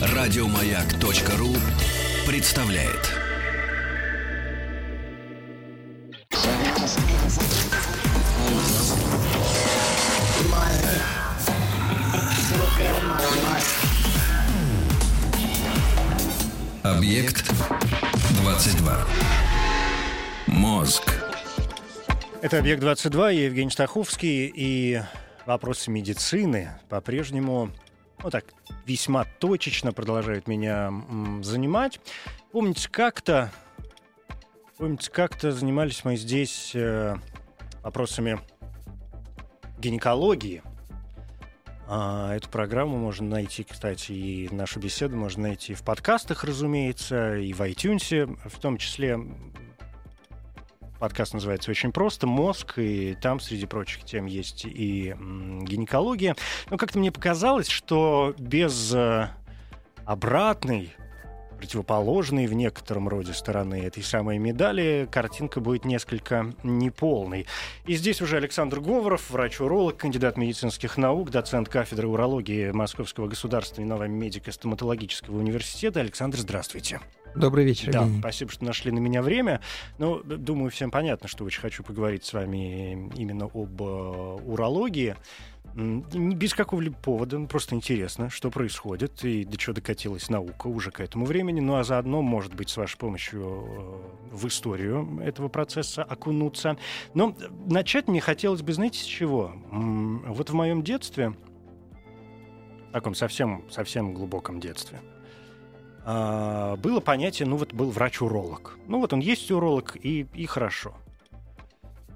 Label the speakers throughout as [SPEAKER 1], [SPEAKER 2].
[SPEAKER 1] Радиомаяк.ру представляет. Объект 22. Мозг.
[SPEAKER 2] Это «Объект-22», я Евгений Стаховский, и вопросы медицины по-прежнему, ну так, весьма точечно продолжают меня м, занимать. Помните, как-то, помните, как-то занимались мы здесь э, вопросами гинекологии. А, эту программу можно найти, кстати, и нашу беседу можно найти в подкастах, разумеется, и в iTunes, в том числе Подкаст называется очень просто «Мозг», и там, среди прочих тем, есть и гинекология. Но как-то мне показалось, что без э, обратной, противоположной в некотором роде стороны этой самой медали, картинка будет несколько неполной. И здесь уже Александр Говоров, врач-уролог, кандидат медицинских наук, доцент кафедры урологии Московского государственного медико-стоматологического университета. Александр, здравствуйте.
[SPEAKER 3] Добрый вечер,
[SPEAKER 2] Да,
[SPEAKER 3] Евгений.
[SPEAKER 2] спасибо, что нашли на меня время. Ну, думаю, всем понятно, что очень хочу поговорить с вами именно об э, урологии. М, Не без какого-либо повода, ну, просто интересно, что происходит и до чего докатилась наука уже к этому времени. Ну а заодно, может быть, с вашей помощью э, в историю этого процесса окунуться. Но начать мне хотелось бы, знаете, с чего? М, Вот в моем детстве, в таком совсем, совсем глубоком детстве, было понятие, ну вот был врач-уролог. Ну вот он есть уролог, и, и хорошо.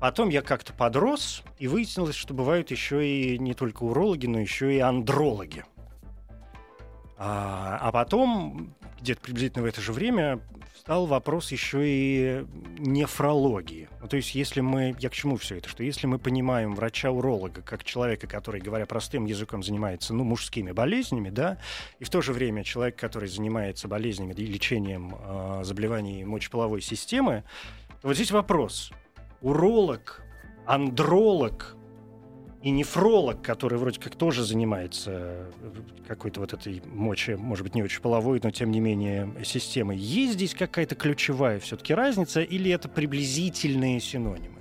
[SPEAKER 2] Потом я как-то подрос, и выяснилось, что бывают еще и не только урологи, но еще и андрологи. А, а потом, где-то приблизительно в это же время, стал вопрос еще и нефрологии. Ну, то есть, если мы... Я к чему все это? Что если мы понимаем врача-уролога как человека, который, говоря простым языком, занимается, ну, мужскими болезнями, да, и в то же время человек, который занимается болезнями и лечением э, заболеваний мочеполовой системы, то вот здесь вопрос. Уролог, андролог и нефролог, который вроде как тоже занимается э, какой-то вот этой мочи, может быть, не очень половой, но тем не менее системой. Есть здесь какая-то ключевая все-таки разница или это приблизительные синонимы?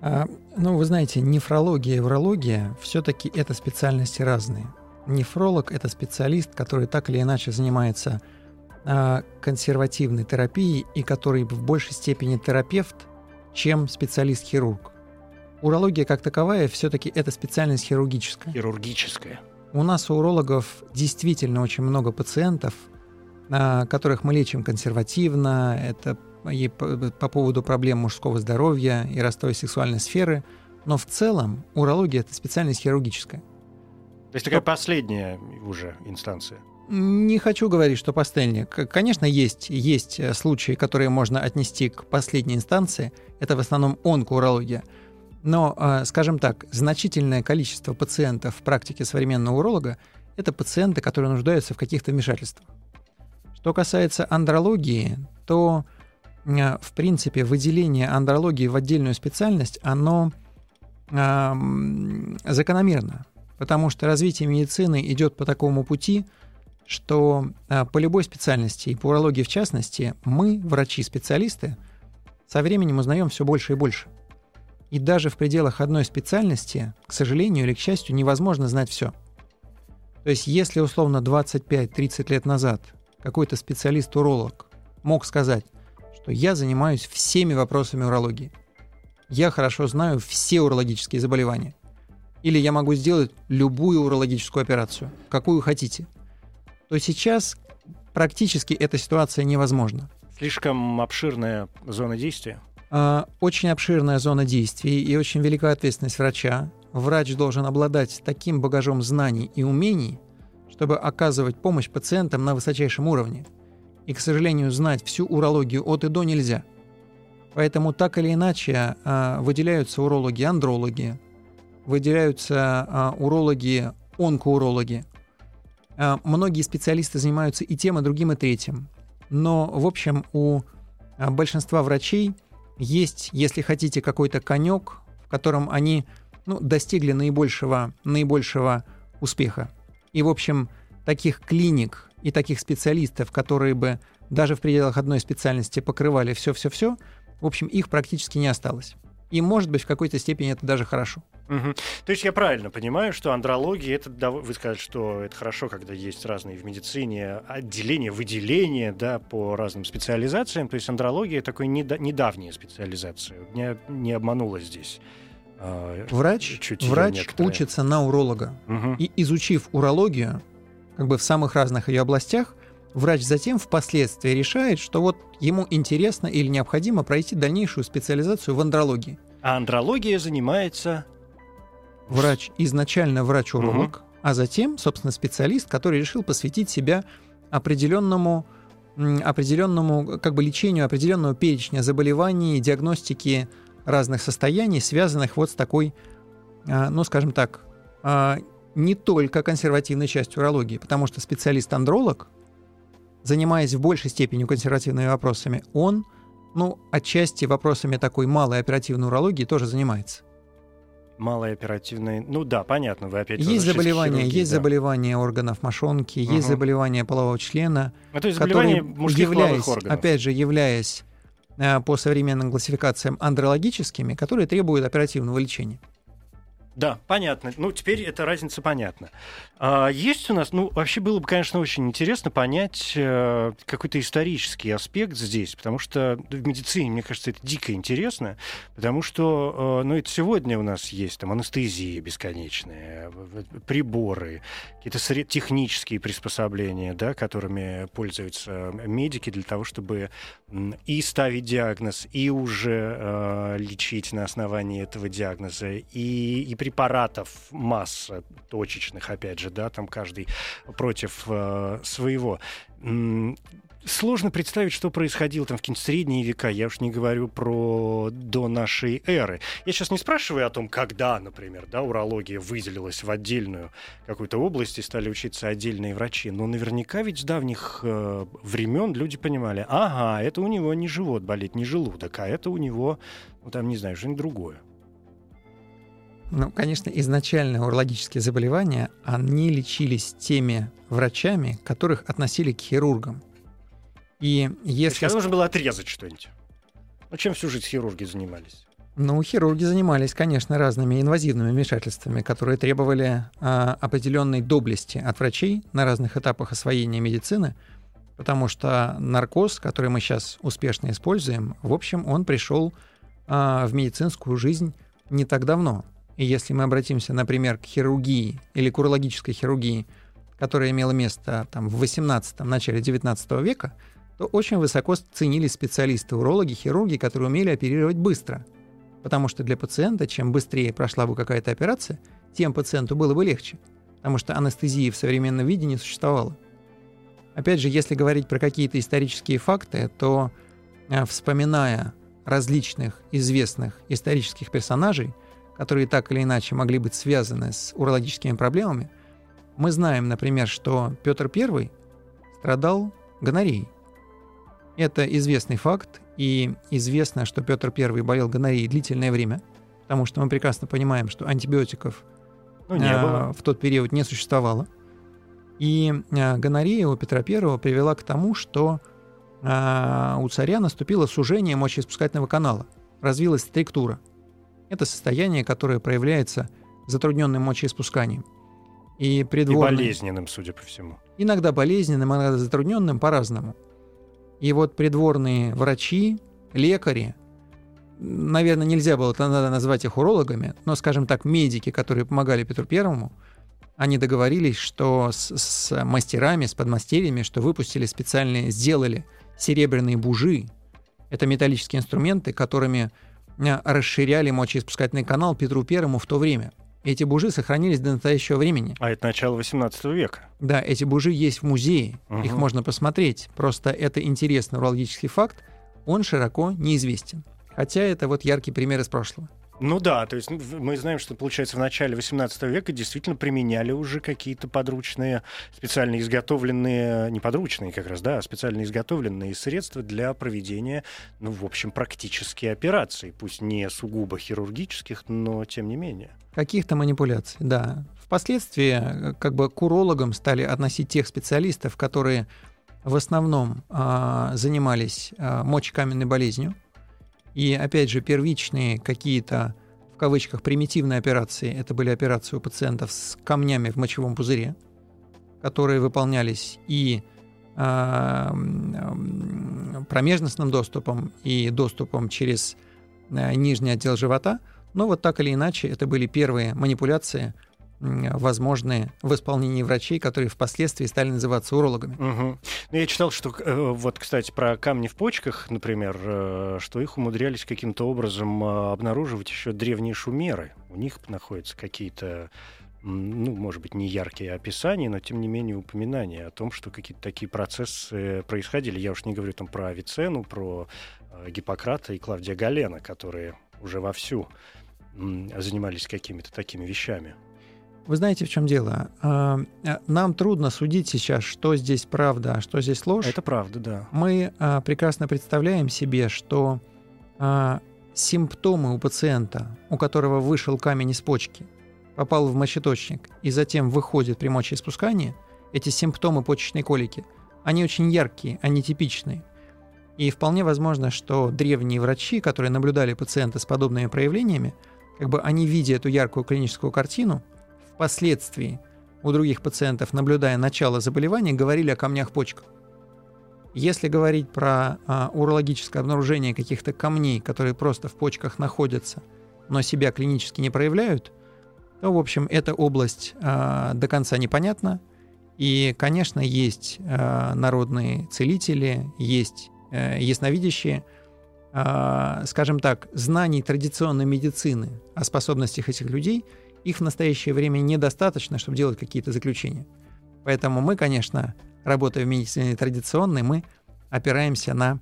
[SPEAKER 3] А, ну, вы знаете, нефрология и урология все-таки это специальности разные. Нефролог это специалист, который так или иначе занимается а, консервативной терапией и который в большей степени терапевт, чем специалист-хирург. Урология как таковая все-таки это специальность хирургическая.
[SPEAKER 2] Хирургическое.
[SPEAKER 3] У нас у урологов действительно очень много пациентов, а, которых мы лечим консервативно. Это по, по поводу проблем мужского здоровья и расстрой сексуальной сферы. Но в целом урология это специальность хирургическая.
[SPEAKER 2] То есть такая последняя уже инстанция.
[SPEAKER 3] Не хочу говорить, что последняя. Конечно, есть, есть э, случаи, которые можно отнести к последней инстанции. Это в основном онкоурология. Но, э, скажем так, значительное количество пациентов в практике современного уролога – это пациенты, которые нуждаются в каких-то вмешательствах. Что касается андрологии, то, э, в принципе, выделение андрологии в отдельную специальность, оно эм, закономерно, потому что развитие медицины идет по такому пути, что а, по любой специальности, и по урологии в частности, мы, врачи-специалисты, со временем узнаем все больше и больше. И даже в пределах одной специальности, к сожалению или к счастью, невозможно знать все. То есть, если условно 25-30 лет назад какой-то специалист-уролог мог сказать, что я занимаюсь всеми вопросами урологии, я хорошо знаю все урологические заболевания, или я могу сделать любую урологическую операцию, какую хотите, то сейчас практически эта ситуация невозможна.
[SPEAKER 2] Слишком обширная зона действия.
[SPEAKER 3] А, Очень обширная зона действий и очень велика ответственность врача. Врач должен обладать таким багажом знаний и умений, чтобы оказывать помощь пациентам на высочайшем уровне. И, к сожалению, знать всю урологию от и до нельзя. Поэтому так или иначе а, выделяются урологи-андрологи, выделяются а, урологи-онкоурологи. Многие специалисты занимаются и тем, и другим, и третьим. Но, в общем, у большинства врачей есть, если хотите, какой-то конек, в котором они ну, достигли наибольшего, наибольшего успеха. И, в общем, таких клиник и таких специалистов, которые бы даже в пределах одной специальности покрывали все-все-все, в общем, их практически не осталось. И, может быть, в какой-то степени это даже хорошо.
[SPEAKER 2] Угу. То есть я правильно понимаю, что андрология, это, вы сказали, что это хорошо, когда есть разные в медицине отделения, выделения, да, по разным специализациям. То есть андрология такой недо, недавняя специализация. Меня не обманула здесь.
[SPEAKER 3] А, врач врач учится на уролога. Угу. И изучив урологию, как бы в самых разных ее областях, врач затем впоследствии решает, что вот ему интересно или необходимо пройти дальнейшую специализацию в андрологии.
[SPEAKER 2] А андрология занимается...
[SPEAKER 3] Врач, изначально врач-уролог, угу. а затем, собственно, специалист, который решил посвятить себя определенному определенному как бы лечению определенного перечня заболеваний, диагностики разных состояний, связанных вот с такой, а, ну, скажем так, а, не только консервативной частью урологии, потому что специалист-андролог, занимаясь в большей степени консервативными вопросами, он, ну, отчасти вопросами такой малой оперативной урологии тоже занимается.
[SPEAKER 2] Малой оперативной, ну да, понятно, вы опять
[SPEAKER 3] есть заболевания, хирургии, есть да. заболевания органов мошонки, угу. есть заболевания полового члена,
[SPEAKER 2] ну, то есть которые,
[SPEAKER 3] являясь,
[SPEAKER 2] органов.
[SPEAKER 3] опять же, являясь э, по современным классификациям андрологическими, которые требуют оперативного лечения.
[SPEAKER 2] Да, понятно. Ну, теперь эта разница понятна. А, есть у нас, ну, вообще было бы, конечно, очень интересно понять э, какой-то исторический аспект здесь, потому что в медицине, мне кажется, это дико интересно, потому что, э, ну, это сегодня у нас есть там анестезии бесконечные, приборы, какие-то технические приспособления, да, которыми пользуются медики для того, чтобы и ставить диагноз, и уже э, лечить на основании этого диагноза, и, и препаратов масса точечных, опять же, да, там каждый против э, своего сложно представить, что происходило там в какие-то средние века. Я уж не говорю про до нашей эры. Я сейчас не спрашиваю о том, когда, например, да, урология выделилась в отдельную какую-то область и стали учиться отдельные врачи. Но наверняка ведь с давних э, времен люди понимали, ага, это у него не живот болит, не желудок, а это у него, ну там, не знаю, что-нибудь другое.
[SPEAKER 3] Ну, конечно, изначально урологические заболевания, они лечились теми врачами, которых относили к хирургам. И если...
[SPEAKER 2] То нужно было отрезать что-нибудь. Ну, чем всю жизнь хирурги занимались?
[SPEAKER 3] Ну, хирурги занимались, конечно, разными инвазивными вмешательствами, которые требовали а, определенной доблести от врачей на разных этапах освоения медицины, потому что наркоз, который мы сейчас успешно используем, в общем, он пришел а, в медицинскую жизнь не так давно. И если мы обратимся, например, к хирургии или к урологической хирургии, которая имела место там, в 18 начале 19 века, то очень высоко ценились специалисты, урологи, хирурги, которые умели оперировать быстро. Потому что для пациента, чем быстрее прошла бы какая-то операция, тем пациенту было бы легче. Потому что анестезии в современном виде не существовало. Опять же, если говорить про какие-то исторические факты, то э, вспоминая различных известных исторических персонажей, которые так или иначе могли быть связаны с урологическими проблемами, мы знаем, например, что Петр I страдал гонореей. Это известный факт, и известно, что Петр I болел гонореей длительное время, потому что мы прекрасно понимаем, что антибиотиков ну, не а, было. в тот период не существовало. И а, гонорея у Петра I привела к тому, что а, у царя наступило сужение мочеиспускательного канала, развилась структура. Это состояние, которое проявляется затрудненным мочеиспусканием.
[SPEAKER 2] И, придворные... и болезненным, судя по всему.
[SPEAKER 3] Иногда болезненным, иногда затрудненным по-разному. И вот придворные врачи, лекари, наверное, нельзя было тогда назвать их урологами, но, скажем так, медики, которые помогали Петру Первому, они договорились, что с, с мастерами, с подмастерьями, что выпустили специальные, сделали серебряные бужи. Это металлические инструменты, которыми расширяли мочеиспускательный канал Петру Первому в то время. Эти бужи сохранились до настоящего времени.
[SPEAKER 2] А это начало 18 века.
[SPEAKER 3] Да, эти бужи есть в музее, угу. их можно посмотреть. Просто это интересный урологический факт, он широко неизвестен. Хотя это вот яркий пример из прошлого.
[SPEAKER 2] Ну да, то есть ну, мы знаем, что, получается, в начале 18 века действительно применяли уже какие-то подручные, специально изготовленные, не подручные как раз, да, а специально изготовленные средства для проведения, ну, в общем, практические операций, пусть не сугубо хирургических, но тем не менее.
[SPEAKER 3] Каких-то манипуляций, да. Впоследствии э, как бы к урологам стали относить тех специалистов, которые в основном а, занимались а, мочекаменной болезнью, и опять же, первичные какие-то, в кавычках, примитивные операции, это были операции у пациентов с камнями в мочевом пузыре, которые выполнялись и э, промежностным доступом, и доступом через э, нижний отдел живота. Но вот так или иначе, это были первые манипуляции – возможные в исполнении врачей, которые впоследствии стали называться урологами.
[SPEAKER 2] Угу. Я читал, что э, вот, кстати, про камни в почках, например, э, что их умудрялись каким-то образом э, обнаруживать еще древние шумеры. У них находятся какие-то ну, может быть, не яркие описания, но, тем не менее, упоминания о том, что какие-то такие процессы происходили. Я уж не говорю там про Авиценну, про Гиппократа и Клавдия Галена, которые уже вовсю занимались какими-то такими вещами.
[SPEAKER 3] Вы знаете, в чем дело? А, э, нам трудно судить сейчас, что здесь правда, а что здесь ложь.
[SPEAKER 2] Это правда, да.
[SPEAKER 3] Мы а, прекрасно представляем себе, что симптомы у пациента, у которого вышел камень из почки, попал в мочеточник и затем выходит при мочеиспускании, эти симптомы почечной колики, они очень яркие, они типичные. И вполне возможно, что древние врачи, которые наблюдали пациента с подобными проявлениями, как бы они, видя эту яркую клиническую картину, впоследствии у других пациентов, наблюдая начало заболевания, говорили о камнях почек. Если говорить про а, урологическое обнаружение каких-то камней, которые просто в почках находятся, но себя клинически не проявляют, то, в общем, эта область а, до конца непонятна. И, конечно, есть а, народные целители, есть а, ясновидящие. А, скажем так, знаний традиционной медицины о способностях этих людей – их в настоящее время недостаточно, чтобы делать какие-то заключения. Поэтому мы, конечно, работая в медицине традиционной, мы опираемся на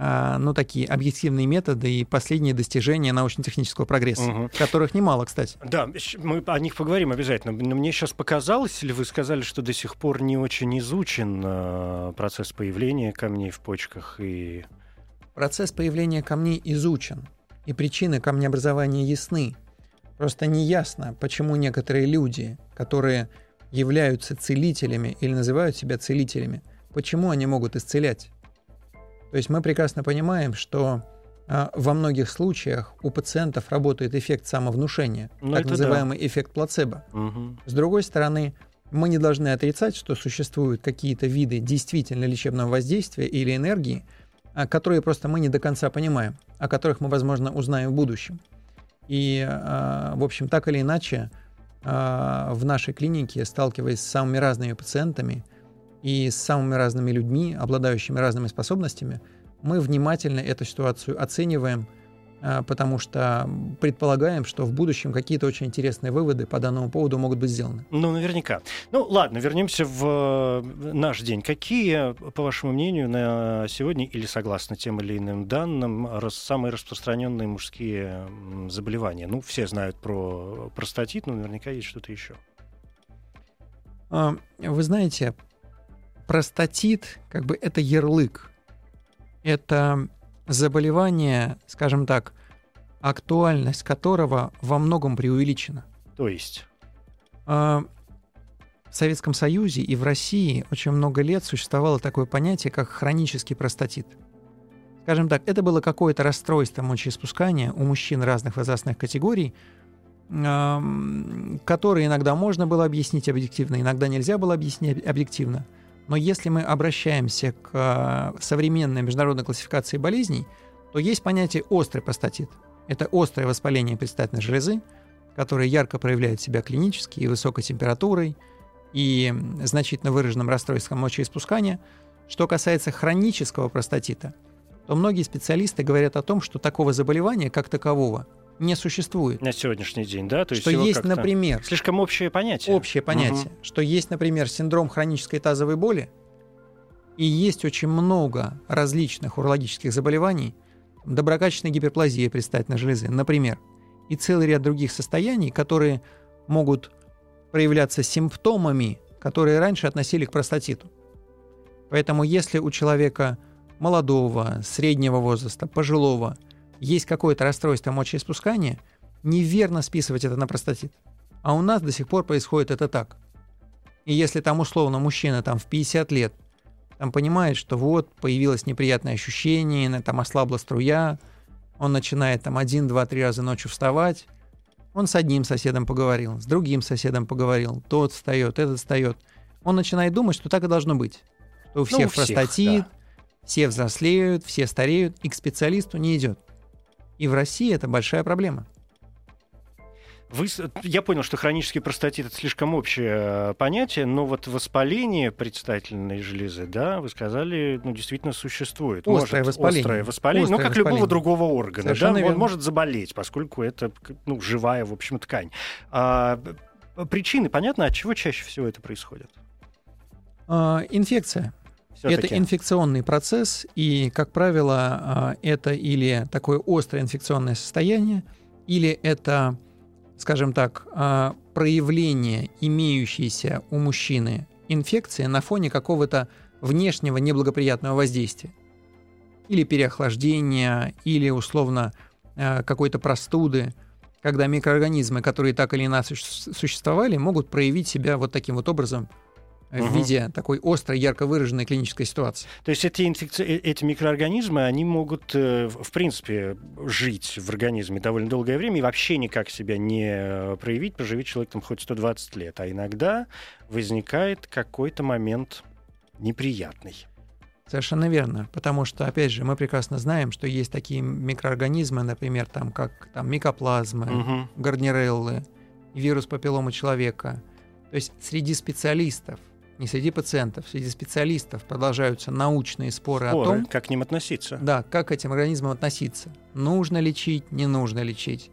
[SPEAKER 3] а, ну, такие объективные методы и последние достижения научно-технического прогресса, угу. которых немало, кстати.
[SPEAKER 2] Да, мы о них поговорим обязательно. Но мне сейчас показалось, или вы сказали, что до сих пор не очень изучен э, процесс появления камней в почках и...
[SPEAKER 3] Процесс появления камней изучен, и причины камнеобразования ясны. Просто неясно, почему некоторые люди, которые являются целителями или называют себя целителями, почему они могут исцелять. То есть мы прекрасно понимаем, что а, во многих случаях у пациентов работает эффект самовнушения, ну, так называемый да. эффект плацебо. Угу. С другой стороны, мы не должны отрицать, что существуют какие-то виды действительно лечебного воздействия или энергии, а, которые просто мы не до конца понимаем, о которых мы, возможно, узнаем в будущем. И, а, в общем, так или иначе, а, в нашей клинике, сталкиваясь с самыми разными пациентами и с самыми разными людьми, обладающими разными способностями, мы внимательно эту ситуацию оцениваем – потому что предполагаем, что в будущем какие-то очень интересные выводы по данному поводу могут быть сделаны.
[SPEAKER 2] Ну, наверняка. Ну, ладно, вернемся в наш день. Какие, по вашему мнению, на сегодня или согласно тем или иным данным, самые распространенные мужские заболевания? Ну, все знают про простатит, но наверняка есть что-то еще.
[SPEAKER 3] А, вы знаете, простатит, как бы это ярлык. Это заболевание, скажем так, актуальность которого во многом преувеличена.
[SPEAKER 2] То есть?
[SPEAKER 3] А, в Советском Союзе и в России очень много лет существовало такое понятие, как хронический простатит. Скажем так, это было какое-то расстройство мочеиспускания у мужчин разных возрастных категорий, которые иногда можно было объяснить объективно, иногда нельзя было объяснить объективно – но если мы обращаемся к э, современной международной классификации болезней, то есть понятие острый простатит. Это острое воспаление предстательной железы, которое ярко проявляет себя клинически и высокой температурой, и значительно выраженным расстройством мочеиспускания. Что касается хронического простатита, то многие специалисты говорят о том, что такого заболевания как такового не существует.
[SPEAKER 2] На сегодняшний день, да?
[SPEAKER 3] То есть что есть, например...
[SPEAKER 2] Слишком общее понятие.
[SPEAKER 3] Общее понятие. Угу. Что есть, например, синдром хронической тазовой боли, и есть очень много различных урологических заболеваний, доброкачественная гиперплазия предстательной железы, например, и целый ряд других состояний, которые могут проявляться симптомами, которые раньше относили к простатиту. Поэтому если у человека молодого, среднего возраста, пожилого есть какое-то расстройство мочеиспускания, неверно списывать это на простатит. А у нас до сих пор происходит это так. И если там условно мужчина там в 50 лет там понимает, что вот появилось неприятное ощущение, там ослабла струя, он начинает там один, два, три раза ночью вставать, он с одним соседом поговорил, с другим соседом поговорил, тот встает, этот встает. Он начинает думать, что так и должно быть. Что у всех, ну, у всех простатит, да. все взрослеют, все стареют, и к специалисту не идет. И в России это большая проблема.
[SPEAKER 2] Вы, я понял, что хронический простатит это слишком общее э, понятие, но вот воспаление предстательной железы, да, вы сказали, ну, действительно существует.
[SPEAKER 3] Острое
[SPEAKER 2] может,
[SPEAKER 3] воспаление.
[SPEAKER 2] Острое воспаление, острое ну, как воспаление. любого другого органа, Совершенно да, верно. он может заболеть, поскольку это, ну, живая, в общем, ткань. А, причины, понятно, от чего чаще всего это происходит?
[SPEAKER 3] А, инфекция. Все-таки. Это инфекционный процесс, и, как правило, а, это или такое острое инфекционное состояние, или это скажем так, а, проявление имеющейся у мужчины инфекции на фоне какого-то внешнего неблагоприятного воздействия. Или переохлаждения, или условно а, какой-то простуды, когда микроорганизмы, которые так или иначе существовали, могут проявить себя вот таким вот образом в угу. виде такой острой, ярко выраженной клинической ситуации.
[SPEAKER 2] То есть эти, инфекци... Э, эти микроорганизмы, они могут, э, в принципе, жить в организме довольно долгое время и вообще никак себя не э, проявить, проживет человек там хоть 120 лет. А иногда возникает какой-то момент неприятный.
[SPEAKER 3] Совершенно верно, потому что, опять же, мы прекрасно знаем, что есть такие микроорганизмы, например, там, как там, микоплазмы, угу. гарниреллы, вирус папиллома человека. То есть среди специалистов не среди пациентов, среди специалистов продолжаются научные споры, споры о том,
[SPEAKER 2] как к ним относиться.
[SPEAKER 3] Да, как к этим организмам относиться. Нужно лечить, не нужно лечить.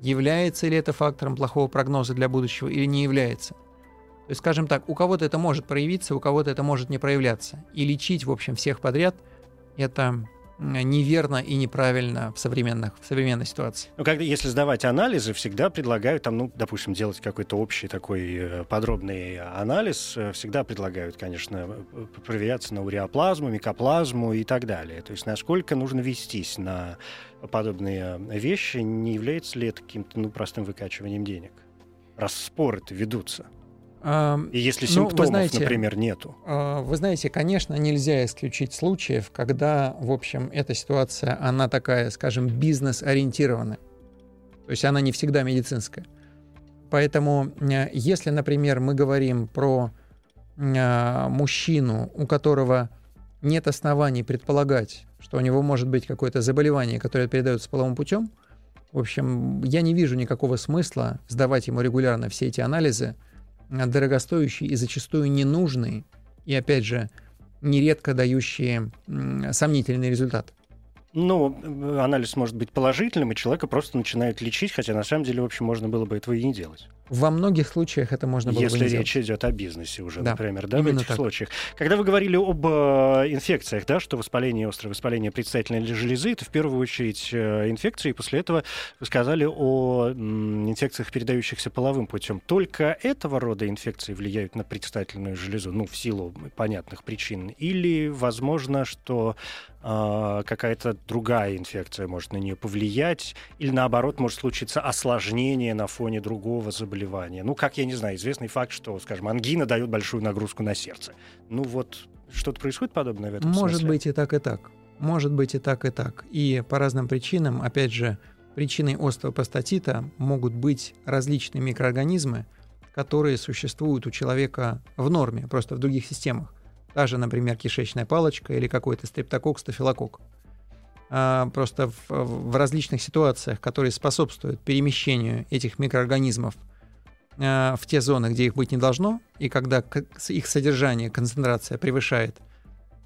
[SPEAKER 3] Является ли это фактором плохого прогноза для будущего или не является. То есть, скажем так, у кого-то это может проявиться, у кого-то это может не проявляться. И лечить, в общем, всех подряд – это неверно и неправильно в, современных, в современной ситуации.
[SPEAKER 2] Ну, когда, если сдавать анализы, всегда предлагают, там, ну, допустим, делать какой-то общий такой э, подробный анализ, э, всегда предлагают, конечно, э, проверяться на уреоплазму, микоплазму и так далее. То есть насколько нужно вестись на подобные вещи, не является ли это каким-то ну, простым выкачиванием денег? Раз споры-то ведутся. И если ну, симптомов, ну, знаете, например, нету.
[SPEAKER 3] А, вы знаете, конечно, нельзя исключить случаев, когда, в общем, эта ситуация, она такая, скажем, бизнес-ориентированная. То есть она не всегда медицинская. Поэтому, э, если, например, мы говорим про э, мужчину, у которого нет оснований предполагать, что у него может быть какое-то заболевание, которое передается половым путем, в общем, я не вижу никакого смысла сдавать ему регулярно все эти анализы, дорогостоящие и зачастую ненужные, и опять же, нередко дающие сомнительный результат.
[SPEAKER 2] Ну, анализ может быть положительным, и человека просто начинают лечить, хотя на самом деле, в общем, можно было бы этого и не делать.
[SPEAKER 3] Во многих случаях это можно было
[SPEAKER 2] Если
[SPEAKER 3] бы не
[SPEAKER 2] речь
[SPEAKER 3] делать.
[SPEAKER 2] идет о бизнесе уже, да, например, да, в этих так. случаях. Когда вы говорили об э, инфекциях, да, что воспаление, острое воспаление предстательной железы, это в первую очередь э, инфекции, и после этого вы сказали о инфекциях, передающихся половым путем. Только этого рода инфекции влияют на предстательную железу, ну, в силу понятных причин, или возможно, что э, какая-то другая инфекция может на нее повлиять, или наоборот может случиться осложнение на фоне другого заболевания. Ну, как, я не знаю, известный факт, что, скажем, ангина дает большую нагрузку на сердце. Ну вот, что-то происходит подобное в этом
[SPEAKER 3] Может
[SPEAKER 2] смысле?
[SPEAKER 3] быть и так, и так. Может быть и так, и так. И по разным причинам, опять же, причиной остеопостатита могут быть различные микроорганизмы, которые существуют у человека в норме, просто в других системах. Та же, например, кишечная палочка или какой-то стрептокок, стафилокок. А, просто в, в различных ситуациях, которые способствуют перемещению этих микроорганизмов а, в те зоны, где их быть не должно, и когда их содержание, концентрация превышает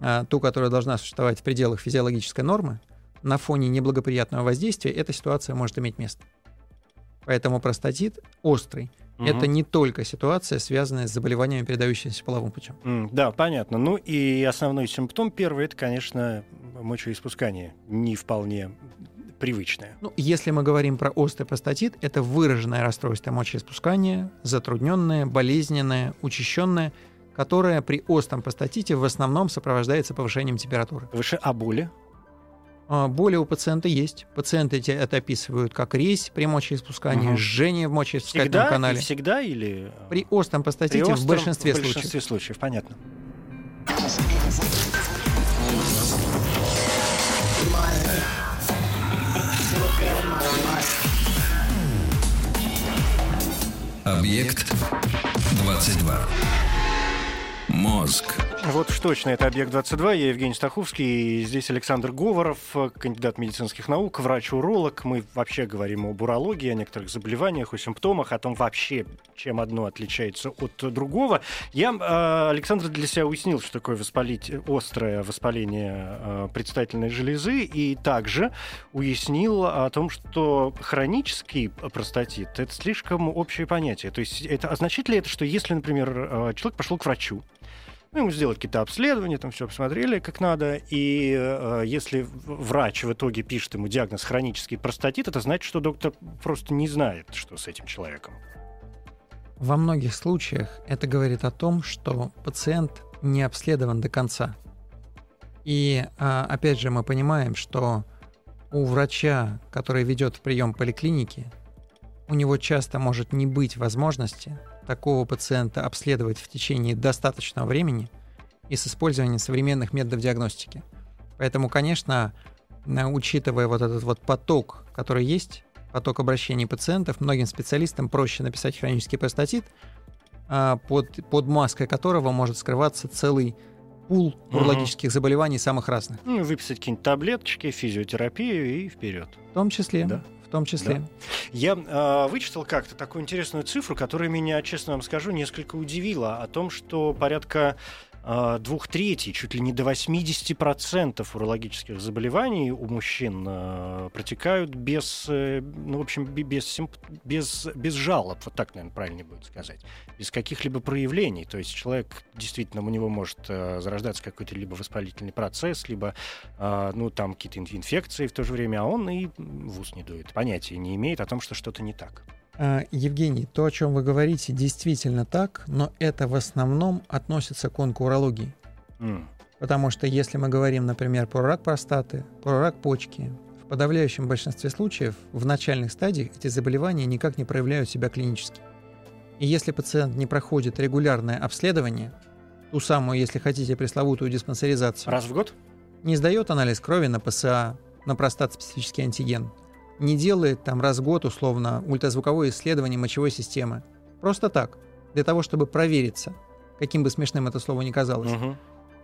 [SPEAKER 3] а, ту, которая должна существовать в пределах физиологической нормы, на фоне неблагоприятного воздействия эта ситуация может иметь место. Поэтому простатит острый – Угу. Это не только ситуация, связанная с заболеваниями, передающимися половым путем.
[SPEAKER 2] Mm, да, понятно. Ну и основной симптом первый это, конечно, мочеиспускание. Не вполне привычное.
[SPEAKER 3] Ну, если мы говорим про остеопостатит, это выраженное расстройство мочеиспускания, затрудненное, болезненное, учащенное, которое при остром простатите в основном сопровождается повышением температуры.
[SPEAKER 2] Выше, а боли?
[SPEAKER 3] А, Боли у пациента есть. Пациенты эти это описывают как резь при мочеиспускании,
[SPEAKER 2] Мгм.
[SPEAKER 3] жжение в мочеиспускательном
[SPEAKER 2] Всегда
[SPEAKER 3] канале.
[SPEAKER 2] и всегда или... э,
[SPEAKER 3] При остром простатите
[SPEAKER 2] при
[SPEAKER 3] в
[SPEAKER 2] остром-
[SPEAKER 3] большинстве
[SPEAKER 2] в
[SPEAKER 3] случаев.
[SPEAKER 2] большинстве случаев, понятно.
[SPEAKER 1] Объект 22. Мозг.
[SPEAKER 2] Вот уж точно, это «Объект-22». Я Евгений Стаховский. И здесь Александр Говоров, кандидат медицинских наук, врач-уролог. Мы вообще говорим об урологии, о некоторых заболеваниях, о симптомах, о том вообще, чем одно отличается от другого. Я, э, Александр, для себя уяснил, что такое воспалить, острое воспаление э, предстательной железы, и также уяснил о том, что хронический простатит — это слишком общее понятие. То есть это означает ли это, что если, например, э, человек пошел к врачу, ну, ему сделали какие-то обследования, там все посмотрели как надо. И э, если врач в итоге пишет ему диагноз хронический простатит, это значит, что доктор просто не знает, что с этим человеком.
[SPEAKER 3] Во многих случаях это говорит о том, что пациент не обследован до конца. И а, опять же мы понимаем, что у врача, который ведет прием в поликлинике, у него часто может не быть возможности такого пациента обследовать в течение достаточного времени и с использованием современных методов диагностики. Поэтому, конечно, учитывая вот этот вот поток, который есть, поток обращений пациентов, многим специалистам проще написать хронический простатит, а, под, под маской которого может скрываться целый пул урологических заболеваний самых разных.
[SPEAKER 2] Ну, выписать какие-нибудь таблеточки, физиотерапию и вперед.
[SPEAKER 3] В том числе,
[SPEAKER 2] Да.
[SPEAKER 3] Том числе.
[SPEAKER 2] Да. Я э, вычитал как-то такую интересную цифру, которая меня, честно вам скажу, несколько удивила о том, что порядка двух третий, чуть ли не до 80% урологических заболеваний у мужчин э, протекают без, э, ну, в общем, бе- без, без, без жалоб, вот так, наверное, правильнее будет сказать, без каких-либо проявлений. То есть человек, действительно, у него может э, зарождаться какой-то либо воспалительный процесс, либо ну, там какие-то ин- инфекции в то же время, а он и в ус не дует. Понятия не имеет о том, что что-то не так.
[SPEAKER 3] А, Евгений, то, о чем вы говорите, действительно так, но это в основном относится к онкоурологии.
[SPEAKER 2] М.
[SPEAKER 3] Потому что если мы говорим, например, про рак простаты, про рак почки, в подавляющем большинстве случаев в начальных стадиях эти заболевания никак не проявляют себя клинически. И если пациент не проходит регулярное обследование, ту самую, если хотите, пресловутую диспансеризацию,
[SPEAKER 2] Раз в год?
[SPEAKER 3] не сдает анализ крови на ПСА, на простат-специфический антиген, не делает там раз в год условно ультразвуковое исследование мочевой системы. Просто так, для того, чтобы провериться, каким бы смешным это слово ни казалось.
[SPEAKER 2] Мгм.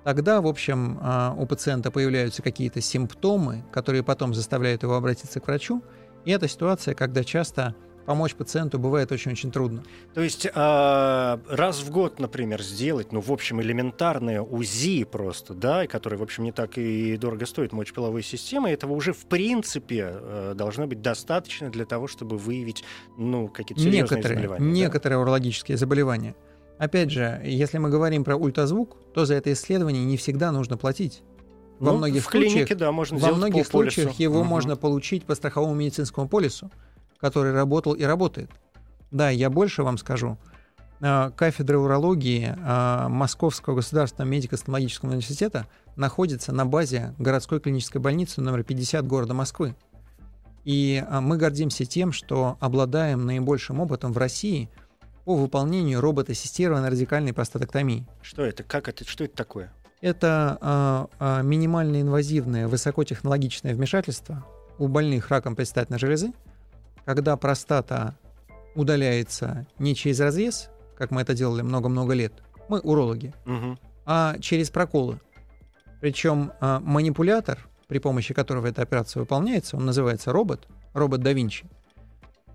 [SPEAKER 3] Тогда, в общем, а, у пациента появляются какие-то симптомы, которые потом заставляют его обратиться к врачу. И это ситуация, когда часто помочь пациенту бывает очень-очень трудно.
[SPEAKER 2] То есть а, раз в год, например, сделать, ну, в общем, элементарное УЗИ просто, да, которое, в общем, не так и дорого стоит мочеполовой системы, этого уже, в принципе, э, должно быть достаточно для того, чтобы выявить, ну, какие-то серьезные
[SPEAKER 3] некоторые,
[SPEAKER 2] заболевания. да?
[SPEAKER 3] некоторые урологические заболевания. Опять же, если мы говорим про ультразвук, то за это исследование не всегда нужно платить. Во
[SPEAKER 2] Ну,
[SPEAKER 3] многих
[SPEAKER 2] в клинике,
[SPEAKER 3] случаях,
[SPEAKER 2] да, можно
[SPEAKER 3] во многих
[SPEAKER 2] по полису.
[SPEAKER 3] случаях его
[SPEAKER 2] Мгм.
[SPEAKER 3] можно получить по страховому медицинскому полису, который работал и работает. Да, я больше вам скажу. А, Кафедра урологии а, Московского государственного медико-стоматологического университета находится на базе городской клинической больницы номер 50 города Москвы. И а, мы гордимся тем, что обладаем наибольшим опытом в России по выполнению роботассистированной радикальной простатоктомии.
[SPEAKER 2] Что это? Как это? Что это такое?
[SPEAKER 3] Это минимально инвазивное высокотехнологичное вмешательство у больных раком предстательной железы, когда простата удаляется не через разрез, как мы это делали много-много лет, мы урологи,
[SPEAKER 2] Мгм.
[SPEAKER 3] а через проколы. Причем а, манипулятор, при помощи которого эта операция выполняется, он называется робот, робот да Винчи.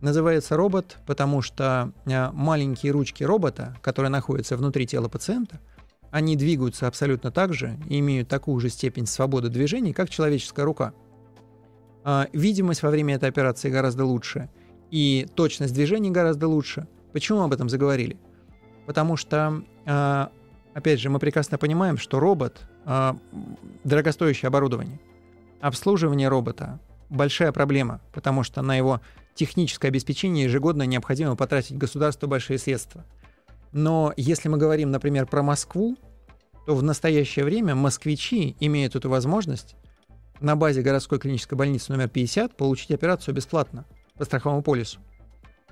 [SPEAKER 3] Называется робот, потому что а, маленькие ручки робота, которые находятся внутри тела пациента, они двигаются абсолютно так же и имеют такую же степень свободы движений, как человеческая рука. А, видимость во время этой операции гораздо лучше, и точность движений гораздо лучше. Почему об этом заговорили? Потому что, а, опять же, мы прекрасно понимаем, что робот а, дорогостоящее оборудование. Обслуживание робота большая проблема, потому что на его техническое обеспечение ежегодно необходимо потратить государству большие средства. Но если мы говорим, например, про Москву, то в настоящее время москвичи имеют эту возможность на базе городской клинической больницы номер 50 получить операцию бесплатно по страховому полису.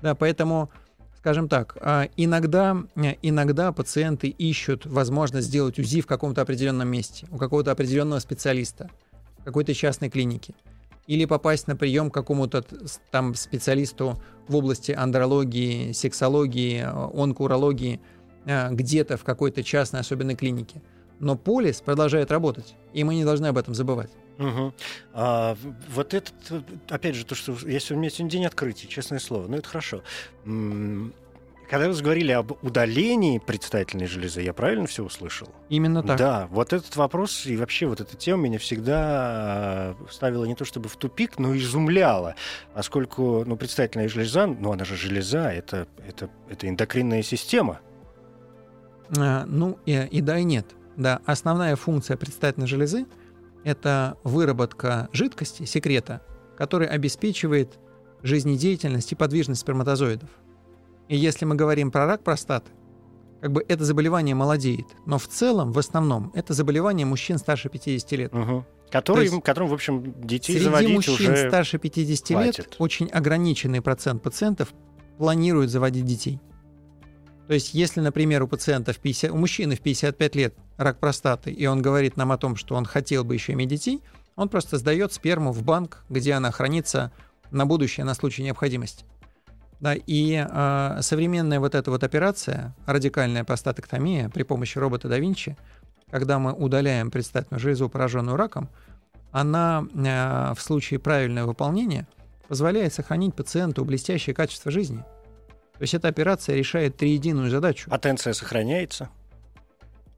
[SPEAKER 3] Да, поэтому, скажем так, а, иногда, иногда пациенты ищут возможность сделать УЗИ в каком-то определенном месте, у какого-то определенного специалиста, в какой-то частной клинике. Или попасть на прием к какому-то там специалисту в области андрологии, сексологии, онкоурологии, а, где-то в какой-то частной особенной клинике. Но полис продолжает работать, и мы не должны об этом забывать.
[SPEAKER 2] Угу. А, вот этот, опять же, то, что если у меня сегодня день открытий, честное слово, ну это хорошо. Когда вы говорили об удалении предстательной железы, я правильно все услышал?
[SPEAKER 3] Именно так.
[SPEAKER 2] Да, вот этот вопрос и вообще вот эта тема меня всегда ставила не то чтобы в тупик, но изумляла, поскольку ну, предстательная железа, ну она же железа, это, это, это эндокринная система.
[SPEAKER 3] А, ну и, и да, и нет. Да, основная функция предстательной железы – это выработка жидкости, секрета, который обеспечивает жизнедеятельность и подвижность сперматозоидов. И если мы говорим про рак простаты, как бы это заболевание молодеет, но в целом, в основном, это заболевание мужчин старше 50 лет.
[SPEAKER 2] Угу. Который, есть, которым, в общем, детей
[SPEAKER 3] среди
[SPEAKER 2] заводить
[SPEAKER 3] мужчин
[SPEAKER 2] уже
[SPEAKER 3] старше 50
[SPEAKER 2] хватит.
[SPEAKER 3] лет очень ограниченный процент пациентов планируют заводить детей. То есть, если, например, у пациента в 50, у мужчины в 55 лет рак простаты, и он говорит нам о том, что он хотел бы еще иметь детей, он просто сдает сперму в банк, где она хранится на будущее, на случай необходимости. Да, и э, современная вот эта вот операция, радикальная простатоктомия при помощи робота да Винчи, когда мы удаляем предстательную железу, пораженную раком, она э, в случае правильного выполнения позволяет сохранить пациенту блестящее качество жизни – то есть эта операция решает триединую задачу.
[SPEAKER 2] Потенция сохраняется?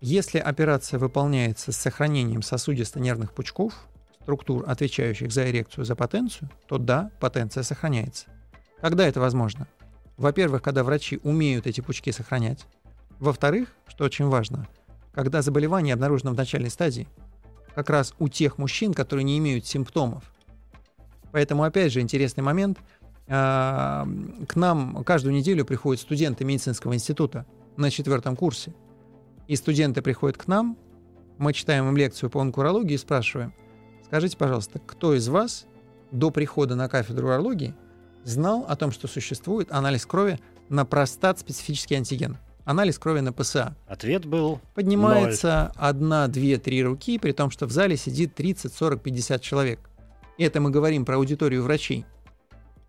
[SPEAKER 3] Если операция выполняется с сохранением сосудисто-нервных пучков, структур, отвечающих за эрекцию, за потенцию, то да, потенция сохраняется. Когда это возможно? Во-первых, когда врачи умеют эти пучки сохранять. Во-вторых, что очень важно, когда заболевание обнаружено в начальной стадии, как раз у тех мужчин, которые не имеют симптомов. Поэтому, опять же, интересный момент – к нам каждую неделю приходят студенты медицинского института на четвертом курсе. И студенты приходят к нам, мы читаем им лекцию по онкурологии и спрашиваем, скажите, пожалуйста, кто из вас до прихода на кафедру урологии знал о том, что существует анализ крови на простат специфический антиген? Анализ крови на ПСА.
[SPEAKER 2] Ответ был
[SPEAKER 3] Поднимается одна, две, три руки, при том, что в зале сидит 30, 40, 50 человек. И это мы говорим про аудиторию врачей.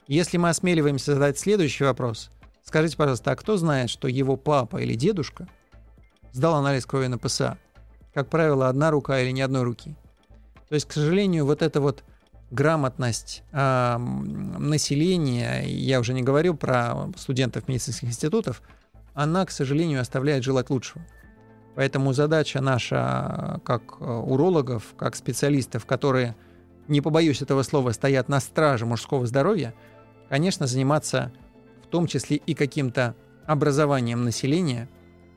[SPEAKER 3] Если мы осмеливаемся задать следующий вопрос, скажите, пожалуйста, а кто знает, что его папа или дедушка сдал анализ крови на ПСА? Как правило, одна рука или ни одной руки. То есть, к сожалению, вот эта вот грамотность э, населения, я уже не говорю про студентов медицинских институтов, она, к сожалению, оставляет желать лучшего. Поэтому задача наша, как урологов, как специалистов, которые, не побоюсь этого слова, стоят на страже мужского здоровья – конечно, заниматься в том числе и каким-то образованием населения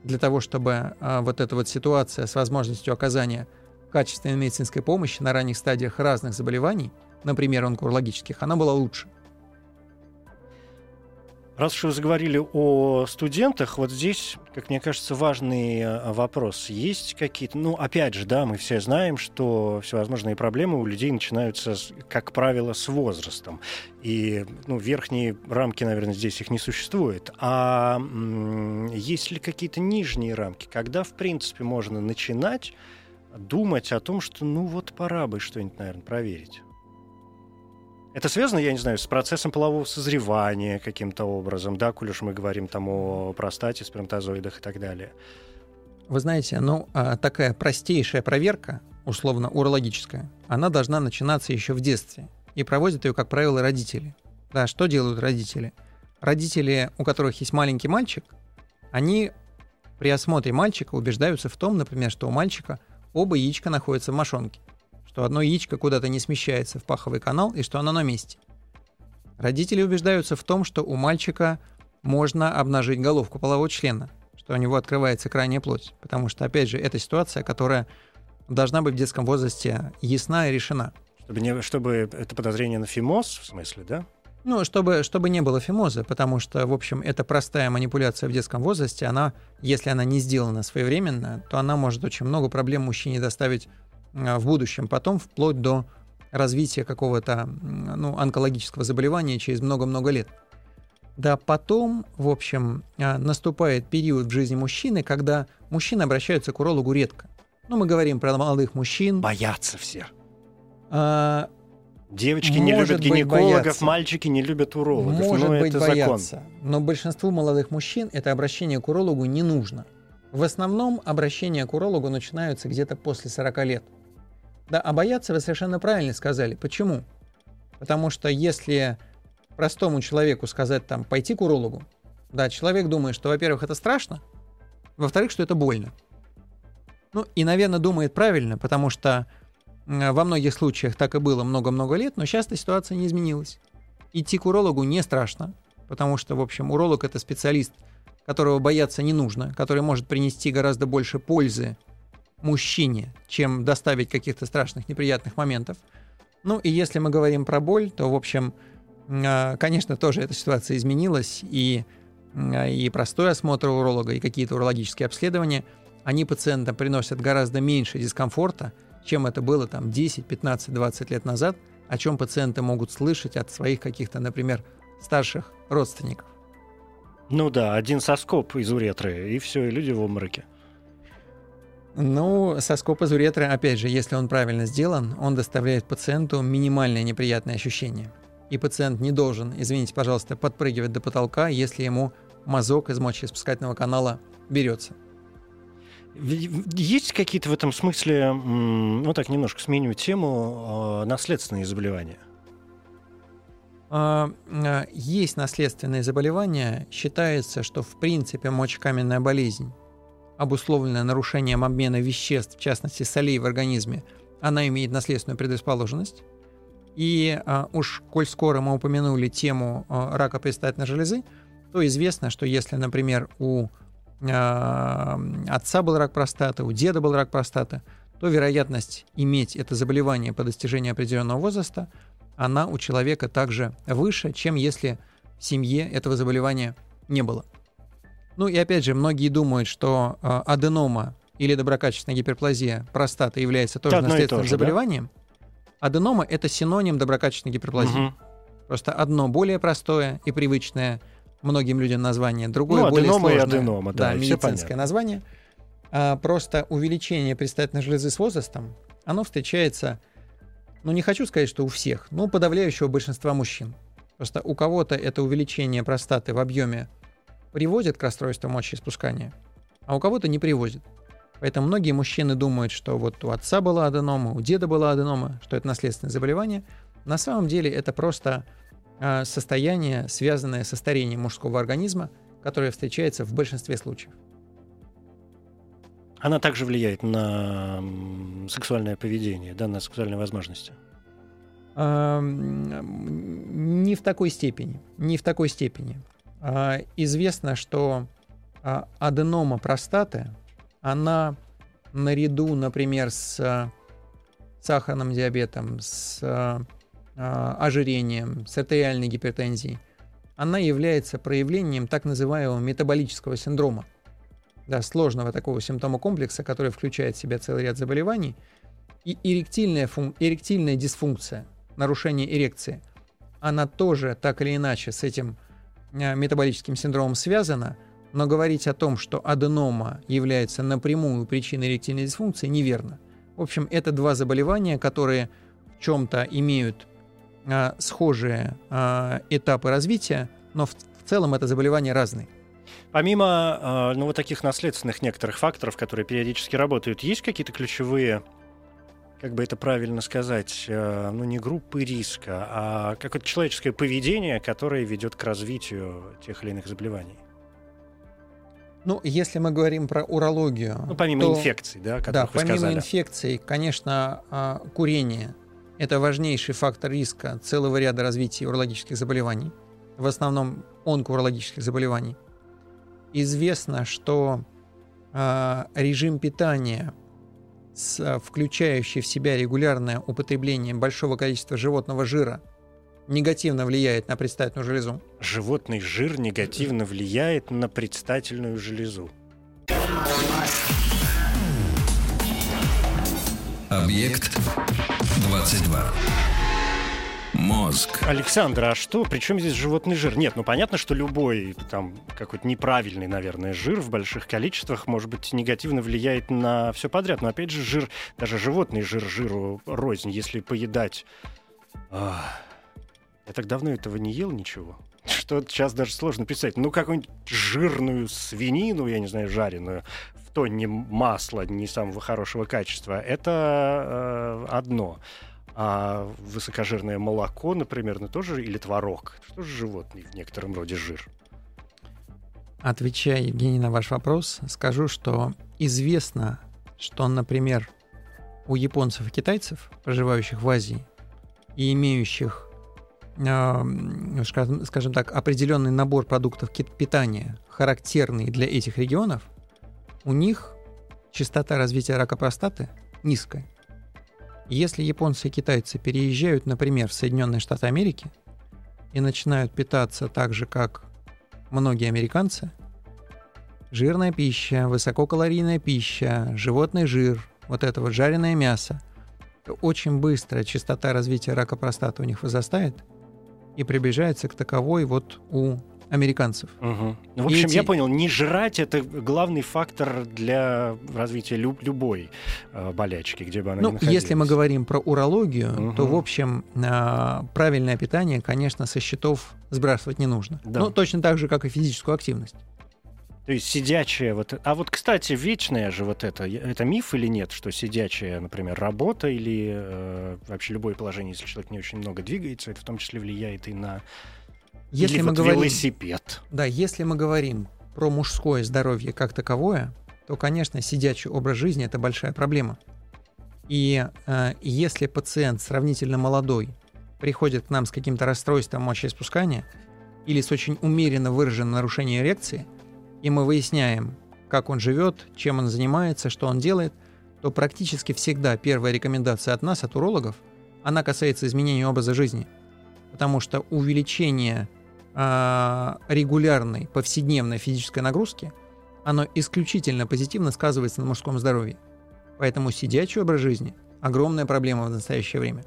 [SPEAKER 3] для того, чтобы а, вот эта вот ситуация с возможностью оказания качественной медицинской помощи на ранних стадиях разных заболеваний, например, онкологических, она была лучше.
[SPEAKER 2] Раз уж вы заговорили о студентах, вот здесь, как мне кажется, важный э, вопрос. Есть какие-то, ну, опять же, да, мы все знаем, что всевозможные проблемы у людей начинаются, как правило, с возрастом. И, ну, верхние рамки, наверное, здесь их не существует. А есть ли какие-то нижние рамки, когда, в принципе, можно начинать думать о том, что, ну, вот пора бы что-нибудь, наверное, проверить? Это связано, я не знаю, с процессом полового созревания каким-то образом, да, коль уж мы говорим там о простате, сперматозоидах и так далее.
[SPEAKER 3] Вы знаете, ну, а, такая простейшая проверка, условно урологическая, она должна начинаться еще в детстве. И проводят ее, как правило, родители. Да, что делают родители? Родители, у которых есть маленький мальчик, они при осмотре мальчика убеждаются в том, например, что у мальчика оба яичка находятся в мошонке что одно яичко куда-то не смещается в паховый канал и что оно на месте. Родители убеждаются в том, что у мальчика можно обнажить головку полового члена, что у него открывается крайняя плоть, потому что, опять же, это ситуация, которая должна быть в детском возрасте ясна и решена.
[SPEAKER 2] Чтобы, не, чтобы это подозрение на фимоз, в смысле, да?
[SPEAKER 3] Ну, чтобы, чтобы не было фимоза, потому что, в общем, это простая манипуляция в детском возрасте, она, если она не сделана своевременно, то она может очень много проблем мужчине доставить в будущем, потом вплоть до развития какого-то ну, онкологического заболевания через много-много лет. Да, потом, в общем, а, наступает период в жизни мужчины, когда мужчины обращаются к урологу редко. Ну, мы говорим про молодых мужчин.
[SPEAKER 2] Боятся все. А, Девочки не любят гинекологов, боятся. мальчики не любят урологов.
[SPEAKER 3] Может ну, быть, это боятся. Закон. Но большинству молодых мужчин это обращение к урологу не нужно. В основном обращения к урологу начинаются где-то после 40 лет. Да, а бояться вы совершенно правильно сказали. Почему? Потому что если простому человеку сказать там пойти к урологу, да, человек думает, что, во-первых, это страшно, во-вторых, что это больно. Ну и, наверное, думает правильно, потому что во многих случаях так и было много-много лет, но сейчас ситуация не изменилась. Идти к урологу не страшно, потому что, в общем, уролог это специалист, которого бояться не нужно, который может принести гораздо больше пользы мужчине, чем доставить каких-то страшных неприятных моментов. Ну и если мы говорим про боль, то, в общем, а, конечно, тоже эта ситуация изменилась, и, а, и простой осмотр уролога, и какие-то урологические обследования, они пациентам приносят гораздо меньше дискомфорта, чем это было там 10, 15, 20 лет назад, о чем пациенты могут слышать от своих каких-то, например, старших родственников.
[SPEAKER 2] Ну да, один соскоп из уретры, и все, и люди в обмороке.
[SPEAKER 3] Ну, соскоп из уретры, опять же, если он правильно сделан, он доставляет пациенту минимальное неприятное ощущение. И пациент не должен, извините, пожалуйста, подпрыгивать до потолка, если ему мазок из мочеиспускательного канала берется.
[SPEAKER 2] Есть какие-то в этом смысле, ну так немножко сменю тему, а, наследственные заболевания?
[SPEAKER 3] А, а, есть наследственные заболевания. Считается, что в принципе мочекаменная болезнь, обусловленная нарушением обмена веществ, в частности солей в организме, она имеет наследственную предрасположенность. И уж коль скоро мы упомянули тему рака предстательной железы, то известно, что если, например, у отца был рак простаты, у деда был рак простаты, то вероятность иметь это заболевание по достижении определенного возраста, она у человека также выше, чем если в семье этого заболевания не было. Ну и опять же, многие думают, что э, аденома или доброкачественная гиперплазия простаты является тоже Одно наследственным тоже, заболеванием. Да? Аденома – это синоним доброкачественной гиперплазии. Угу. Просто одно более простое и привычное – многим людям название, другое ну, более сложное, аденома, да, да медицинское название. А, просто увеличение предстательной железы с возрастом, оно встречается, ну не хочу сказать, что у всех, но у подавляющего большинства мужчин. Просто у кого-то это увеличение простаты в объеме приводит к расстройству мочеиспускания, а у кого-то не приводит. Поэтому многие мужчины думают, что вот у отца была аденома, у деда была аденома, что это наследственное заболевание. На самом деле это просто а, состояние, связанное со старением мужского организма, которое встречается в большинстве случаев.
[SPEAKER 2] Она также влияет на сексуальное поведение, да, на сексуальные возможности?
[SPEAKER 3] А, не в такой степени. Не в такой степени. А, известно, что а, аденома простаты, она наряду, например, с сахарным диабетом, с а, ожирением, с артериальной гипертензией, она является проявлением так называемого метаболического синдрома, да, сложного такого симптома комплекса, который включает в себя целый ряд заболеваний, и эректильная, фун- эректильная дисфункция, нарушение эрекции, она тоже так или иначе с этим а, метаболическим синдромом связана, но говорить о том, что аденома является напрямую причиной эректильной дисфункции, неверно. В общем, это два заболевания, которые в чем-то имеют а, схожие а, этапы развития, но в, в целом это заболевания разные.
[SPEAKER 2] Помимо ну, вот таких наследственных некоторых факторов, которые периодически работают, есть какие-то ключевые, как бы это правильно сказать, ну не группы риска, а какое-то человеческое поведение, которое ведет к развитию тех или иных заболеваний?
[SPEAKER 3] Ну, если мы говорим про урологию...
[SPEAKER 2] Ну, помимо то, инфекций, да,
[SPEAKER 3] Да, помимо сказали. инфекций, конечно, курение это важнейший фактор риска целого ряда развития урологических заболеваний, в основном онкоурологических заболеваний. Известно, что э, режим питания с, включающий в себя регулярное употребление большого количества животного жира, негативно влияет на предстательную железу?
[SPEAKER 2] Животный жир негативно влияет на предстательную железу.
[SPEAKER 1] Объект 22. Мозг.
[SPEAKER 2] Александр, а что? Причем здесь животный жир? Нет, ну понятно, что любой там какой-то неправильный, наверное, жир в больших количествах, может быть, негативно влияет на все подряд. Но опять же, жир, даже животный жир жиру рознь, если поедать. Ах, я так давно этого не ел ничего. Что сейчас даже сложно представить. Ну, какую-нибудь жирную свинину, я не знаю, жареную, в тонне масла не самого хорошего качества. Это э, одно. А высокожирное молоко, например, ну тоже, или творог, это тоже животный в некотором роде жир.
[SPEAKER 3] Отвечая, Евгений, на ваш вопрос, скажу, что известно, что, например, у японцев и китайцев, проживающих в Азии и имеющих, э, скажем, скажем так, определенный набор продуктов питания, характерный для этих регионов, у них частота развития рака простаты низкая. Если японцы и китайцы переезжают, например, в Соединенные Штаты Америки и начинают питаться так же, как многие американцы, жирная пища, высококалорийная пища, животный жир, вот это вот жареное мясо, очень быстро частота развития рака простаты у них возрастает и приближается к таковой вот у американцев.
[SPEAKER 2] Угу. Ну, в общем, эти... я понял, не жрать это главный фактор для развития люб- любой э, болячки, где бы она
[SPEAKER 3] ну,
[SPEAKER 2] ни находилась.
[SPEAKER 3] Если мы говорим про урологию, угу. то, в общем, э, правильное питание, конечно, со счетов сбрасывать не нужно. Да. Ну, точно так же, как и физическую активность.
[SPEAKER 2] То есть сидячая вот... А вот, кстати, вечная же вот это, это миф или нет, что сидячая, например, работа или э, вообще любое положение, если человек не очень много двигается, это в том числе влияет и на
[SPEAKER 3] если
[SPEAKER 2] Или
[SPEAKER 3] мы
[SPEAKER 2] вот
[SPEAKER 3] говорим,
[SPEAKER 2] велосипед.
[SPEAKER 3] Да, если мы говорим про мужское здоровье как таковое, то, конечно, сидячий образ жизни это большая проблема. И э, если пациент сравнительно молодой приходит к нам с каким-то расстройством мочеиспускания или с очень умеренно выраженным нарушением эрекции, и мы выясняем, как он живет, чем он занимается, что он делает, то практически всегда первая рекомендация от нас, от урологов, она касается изменения образа жизни. Потому что увеличение регулярной повседневной физической нагрузки, оно исключительно позитивно сказывается на мужском здоровье. Поэтому сидячий образ жизни – огромная проблема в настоящее время.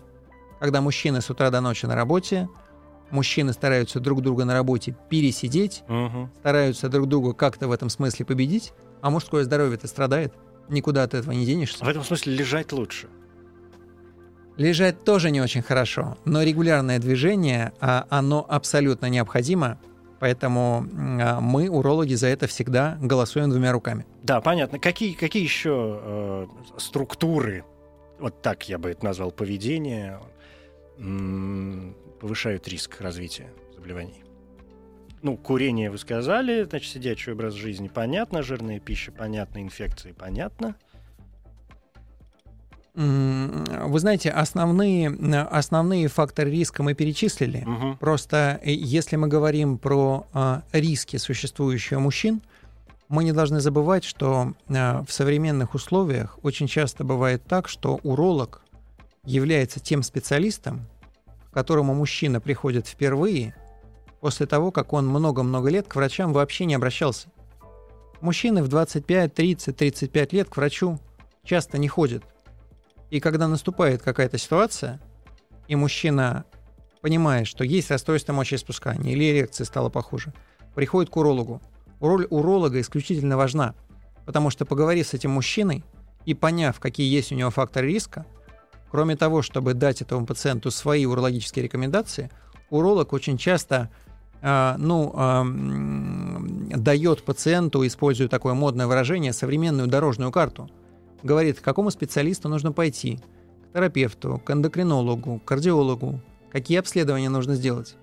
[SPEAKER 3] Когда мужчины с утра до ночи на работе, мужчины стараются друг друга на работе пересидеть, угу. стараются друг друга как-то в этом смысле победить, а мужское здоровье-то страдает. Никуда от этого не денешься.
[SPEAKER 2] В этом смысле лежать лучше.
[SPEAKER 3] Лежать тоже не очень хорошо, но регулярное движение, а, оно абсолютно необходимо, поэтому а, мы, урологи, за это всегда голосуем двумя руками.
[SPEAKER 2] Да, понятно. Какие, какие еще э, структуры, вот так я бы это назвал, поведение, повышают риск развития заболеваний? Ну, курение вы сказали, значит, сидячий образ жизни понятно, жирная пища понятно, инфекции понятно –
[SPEAKER 3] вы знаете, основные, основные факторы риска мы перечислили. Угу. Просто э, если мы говорим про а, риски, существующие у мужчин, мы не должны забывать, что а, в современных условиях очень часто бывает так, что уролог является тем специалистом, к которому мужчина приходит впервые после того, как он много-много лет к врачам вообще не обращался. Мужчины в 25, 30, 35 лет к врачу часто не ходят. И когда наступает какая-то ситуация, и мужчина понимает, что есть расстройство мочеиспускания или эрекция стала похуже, приходит к урологу. Роль уролога исключительно важна, потому что поговорив с этим мужчиной и поняв, какие есть у него факторы риска, кроме того, чтобы дать этому пациенту свои урологические рекомендации, уролог очень часто э, ну, э, дает пациенту, используя такое модное выражение, современную дорожную карту – говорит, к какому специалисту нужно пойти, к терапевту, к эндокринологу, к кардиологу, какие обследования нужно сделать.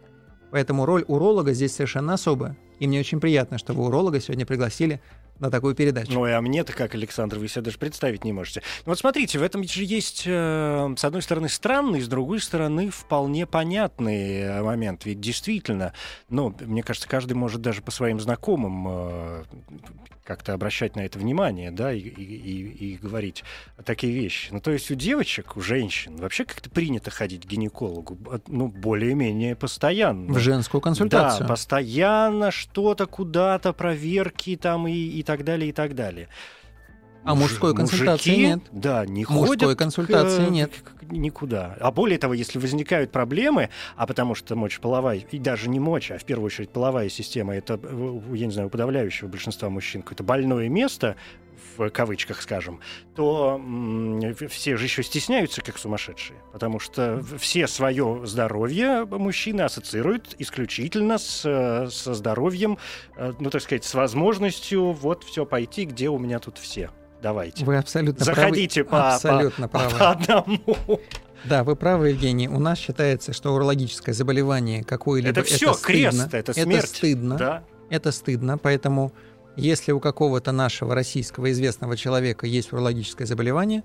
[SPEAKER 3] Поэтому роль уролога здесь совершенно особая. И мне очень приятно, что вы уролога сегодня пригласили на такую передачу.
[SPEAKER 2] Ну, а мне-то как, Александр, вы себе даже представить не можете. Ну, вот смотрите, в этом же есть, э, с одной стороны, странный, с другой стороны, вполне понятный э, момент. Ведь действительно, ну, мне кажется, каждый может даже по своим знакомым э, как-то обращать на это внимание, да, и, и, и, говорить такие вещи. Ну, то есть у девочек, у женщин вообще как-то принято ходить к гинекологу, ну, более-менее постоянно.
[SPEAKER 3] В женскую консультацию.
[SPEAKER 2] Да, постоянно что-то, куда-то, проверки там и, и так далее, и так далее.
[SPEAKER 3] А Муж, мужской консультации
[SPEAKER 2] мужики,
[SPEAKER 3] нет.
[SPEAKER 2] Да, не
[SPEAKER 3] мужской
[SPEAKER 2] ходят
[SPEAKER 3] консультации
[SPEAKER 2] к,
[SPEAKER 3] нет.
[SPEAKER 2] К, к, никуда. А более того, если возникают проблемы, а потому что мочеполовая, и даже не моча, а в первую очередь половая система, это, я не знаю, у подавляющего большинства мужчин какое-то больное место, в кавычках скажем, то все же еще стесняются, как сумасшедшие. Потому что все свое здоровье мужчины ассоциируют исключительно с, со здоровьем, э, ну, так сказать, с возможностью вот все пойти, где у меня тут все. Давайте.
[SPEAKER 3] Вы абсолютно
[SPEAKER 2] Заходите
[SPEAKER 3] правы.
[SPEAKER 2] По,
[SPEAKER 3] абсолютно
[SPEAKER 2] по,
[SPEAKER 3] правы.
[SPEAKER 2] по одному.
[SPEAKER 3] Да, вы правы, Евгений. У нас считается, что урологическое заболевание какое-либо
[SPEAKER 2] это все
[SPEAKER 3] это
[SPEAKER 2] крест,
[SPEAKER 3] стыдно.
[SPEAKER 2] это смерть.
[SPEAKER 3] Это стыдно.
[SPEAKER 2] Да.
[SPEAKER 3] Это стыдно, поэтому если у какого-то нашего российского известного человека есть урологическое заболевание,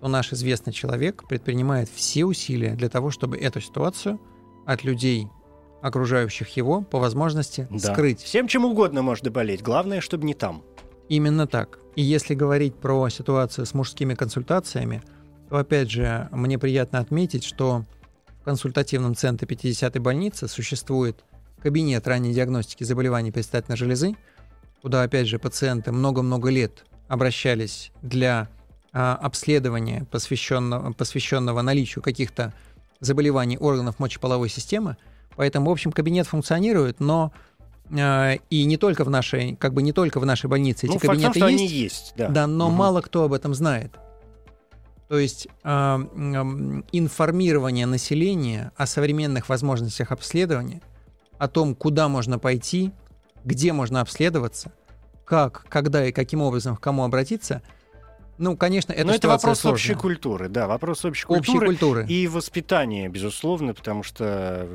[SPEAKER 3] то наш известный человек предпринимает все усилия для того, чтобы эту ситуацию от людей, окружающих его, по возможности
[SPEAKER 2] да.
[SPEAKER 3] скрыть.
[SPEAKER 2] Всем чем угодно может болеть, главное, чтобы не там.
[SPEAKER 3] Именно так. И если говорить про ситуацию с мужскими консультациями, то опять же мне приятно отметить, что в консультативном центре 50-й больницы существует кабинет ранней диагностики заболеваний предстательной железы, куда опять же пациенты много-много лет обращались для а, обследования, посвященного, посвященного наличию каких-то заболеваний органов мочеполовой системы. Поэтому, в общем, кабинет функционирует, но э, и не только в нашей, как бы не только в нашей больнице эти
[SPEAKER 2] ну,
[SPEAKER 3] кабинеты
[SPEAKER 2] факт,
[SPEAKER 3] есть,
[SPEAKER 2] они есть, да.
[SPEAKER 3] да, но
[SPEAKER 2] угу.
[SPEAKER 3] мало кто об этом знает. То есть э, э, информирование населения о современных возможностях обследования, о том, куда можно пойти, где можно обследоваться, как, когда и каким образом к кому обратиться, ну, конечно, это,
[SPEAKER 2] Но это вопрос
[SPEAKER 3] сложная.
[SPEAKER 2] общей культуры, да, вопрос общей,
[SPEAKER 3] общей
[SPEAKER 2] культуры,
[SPEAKER 3] культуры
[SPEAKER 2] и воспитания, безусловно, потому что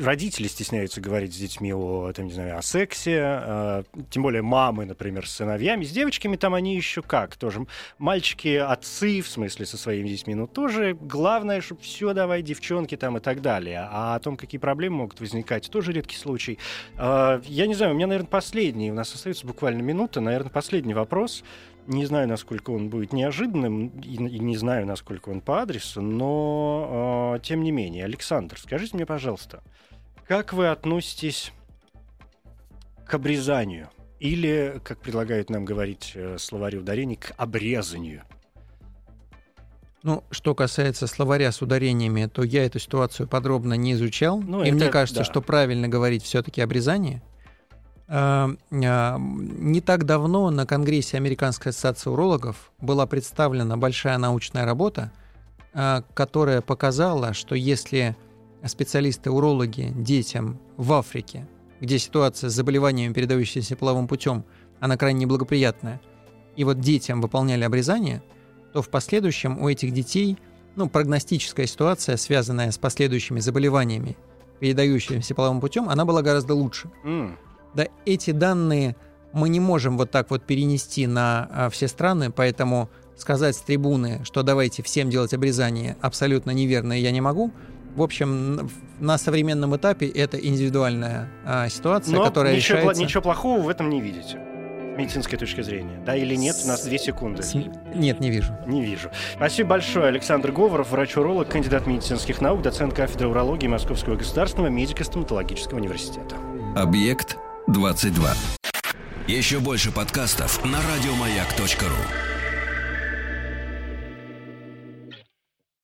[SPEAKER 2] родители стесняются говорить с детьми о, там, не знаю, о сексе, э, тем более мамы, например, с сыновьями. С девочками там они еще как, тоже мальчики, отцы, в смысле, со своими детьми, но тоже главное, чтобы все давай, девчонки там и так далее. А о том, какие проблемы могут возникать, тоже редкий случай. Э, я не знаю, у меня, наверное, последний, у нас остается буквально минута, наверное, последний вопрос. Не знаю, насколько он будет неожиданным, и, не знаю, насколько он по адресу, но э, тем не менее. Александр, скажите мне, пожалуйста, как вы относитесь к обрезанию? Или, как предлагают нам говорить э, словари ударений, к обрезанию?
[SPEAKER 3] Ну, что касается словаря с ударениями, то я эту ситуацию подробно не изучал.
[SPEAKER 2] Ну,
[SPEAKER 3] и
[SPEAKER 2] это,
[SPEAKER 3] мне кажется,
[SPEAKER 2] да.
[SPEAKER 3] что правильно говорить все-таки обрезание. Не так давно на Конгрессе Американской ассоциации урологов была представлена большая научная работа, которая показала, что если специалисты-урологи детям в Африке, где ситуация с заболеваниями, передающимися половым путем, она крайне неблагоприятная, и вот детям выполняли обрезание, то в последующем у этих детей ну, прогностическая ситуация, связанная с последующими заболеваниями, передающимися половым путем, она была гораздо лучше.
[SPEAKER 2] Mm.
[SPEAKER 3] Да, эти данные мы не можем вот так вот перенести на а, все страны, поэтому сказать с трибуны, что давайте всем делать обрезание, абсолютно неверно я не могу. В общем, на современном этапе это индивидуальная а, ситуация,
[SPEAKER 2] Но
[SPEAKER 3] которая
[SPEAKER 2] ничего,
[SPEAKER 3] решается...
[SPEAKER 2] ничего плохого в этом не видите. С медицинской точки зрения. Да или нет? У нас две секунды.
[SPEAKER 3] С... Нет, не вижу.
[SPEAKER 2] Не вижу. Спасибо большое. Александр Говоров, врач-уролог, кандидат медицинских наук, доцент кафедры урологии Московского государственного медико-стоматологического университета.
[SPEAKER 1] Объект 22. Еще больше подкастов на радиомаяк.ру.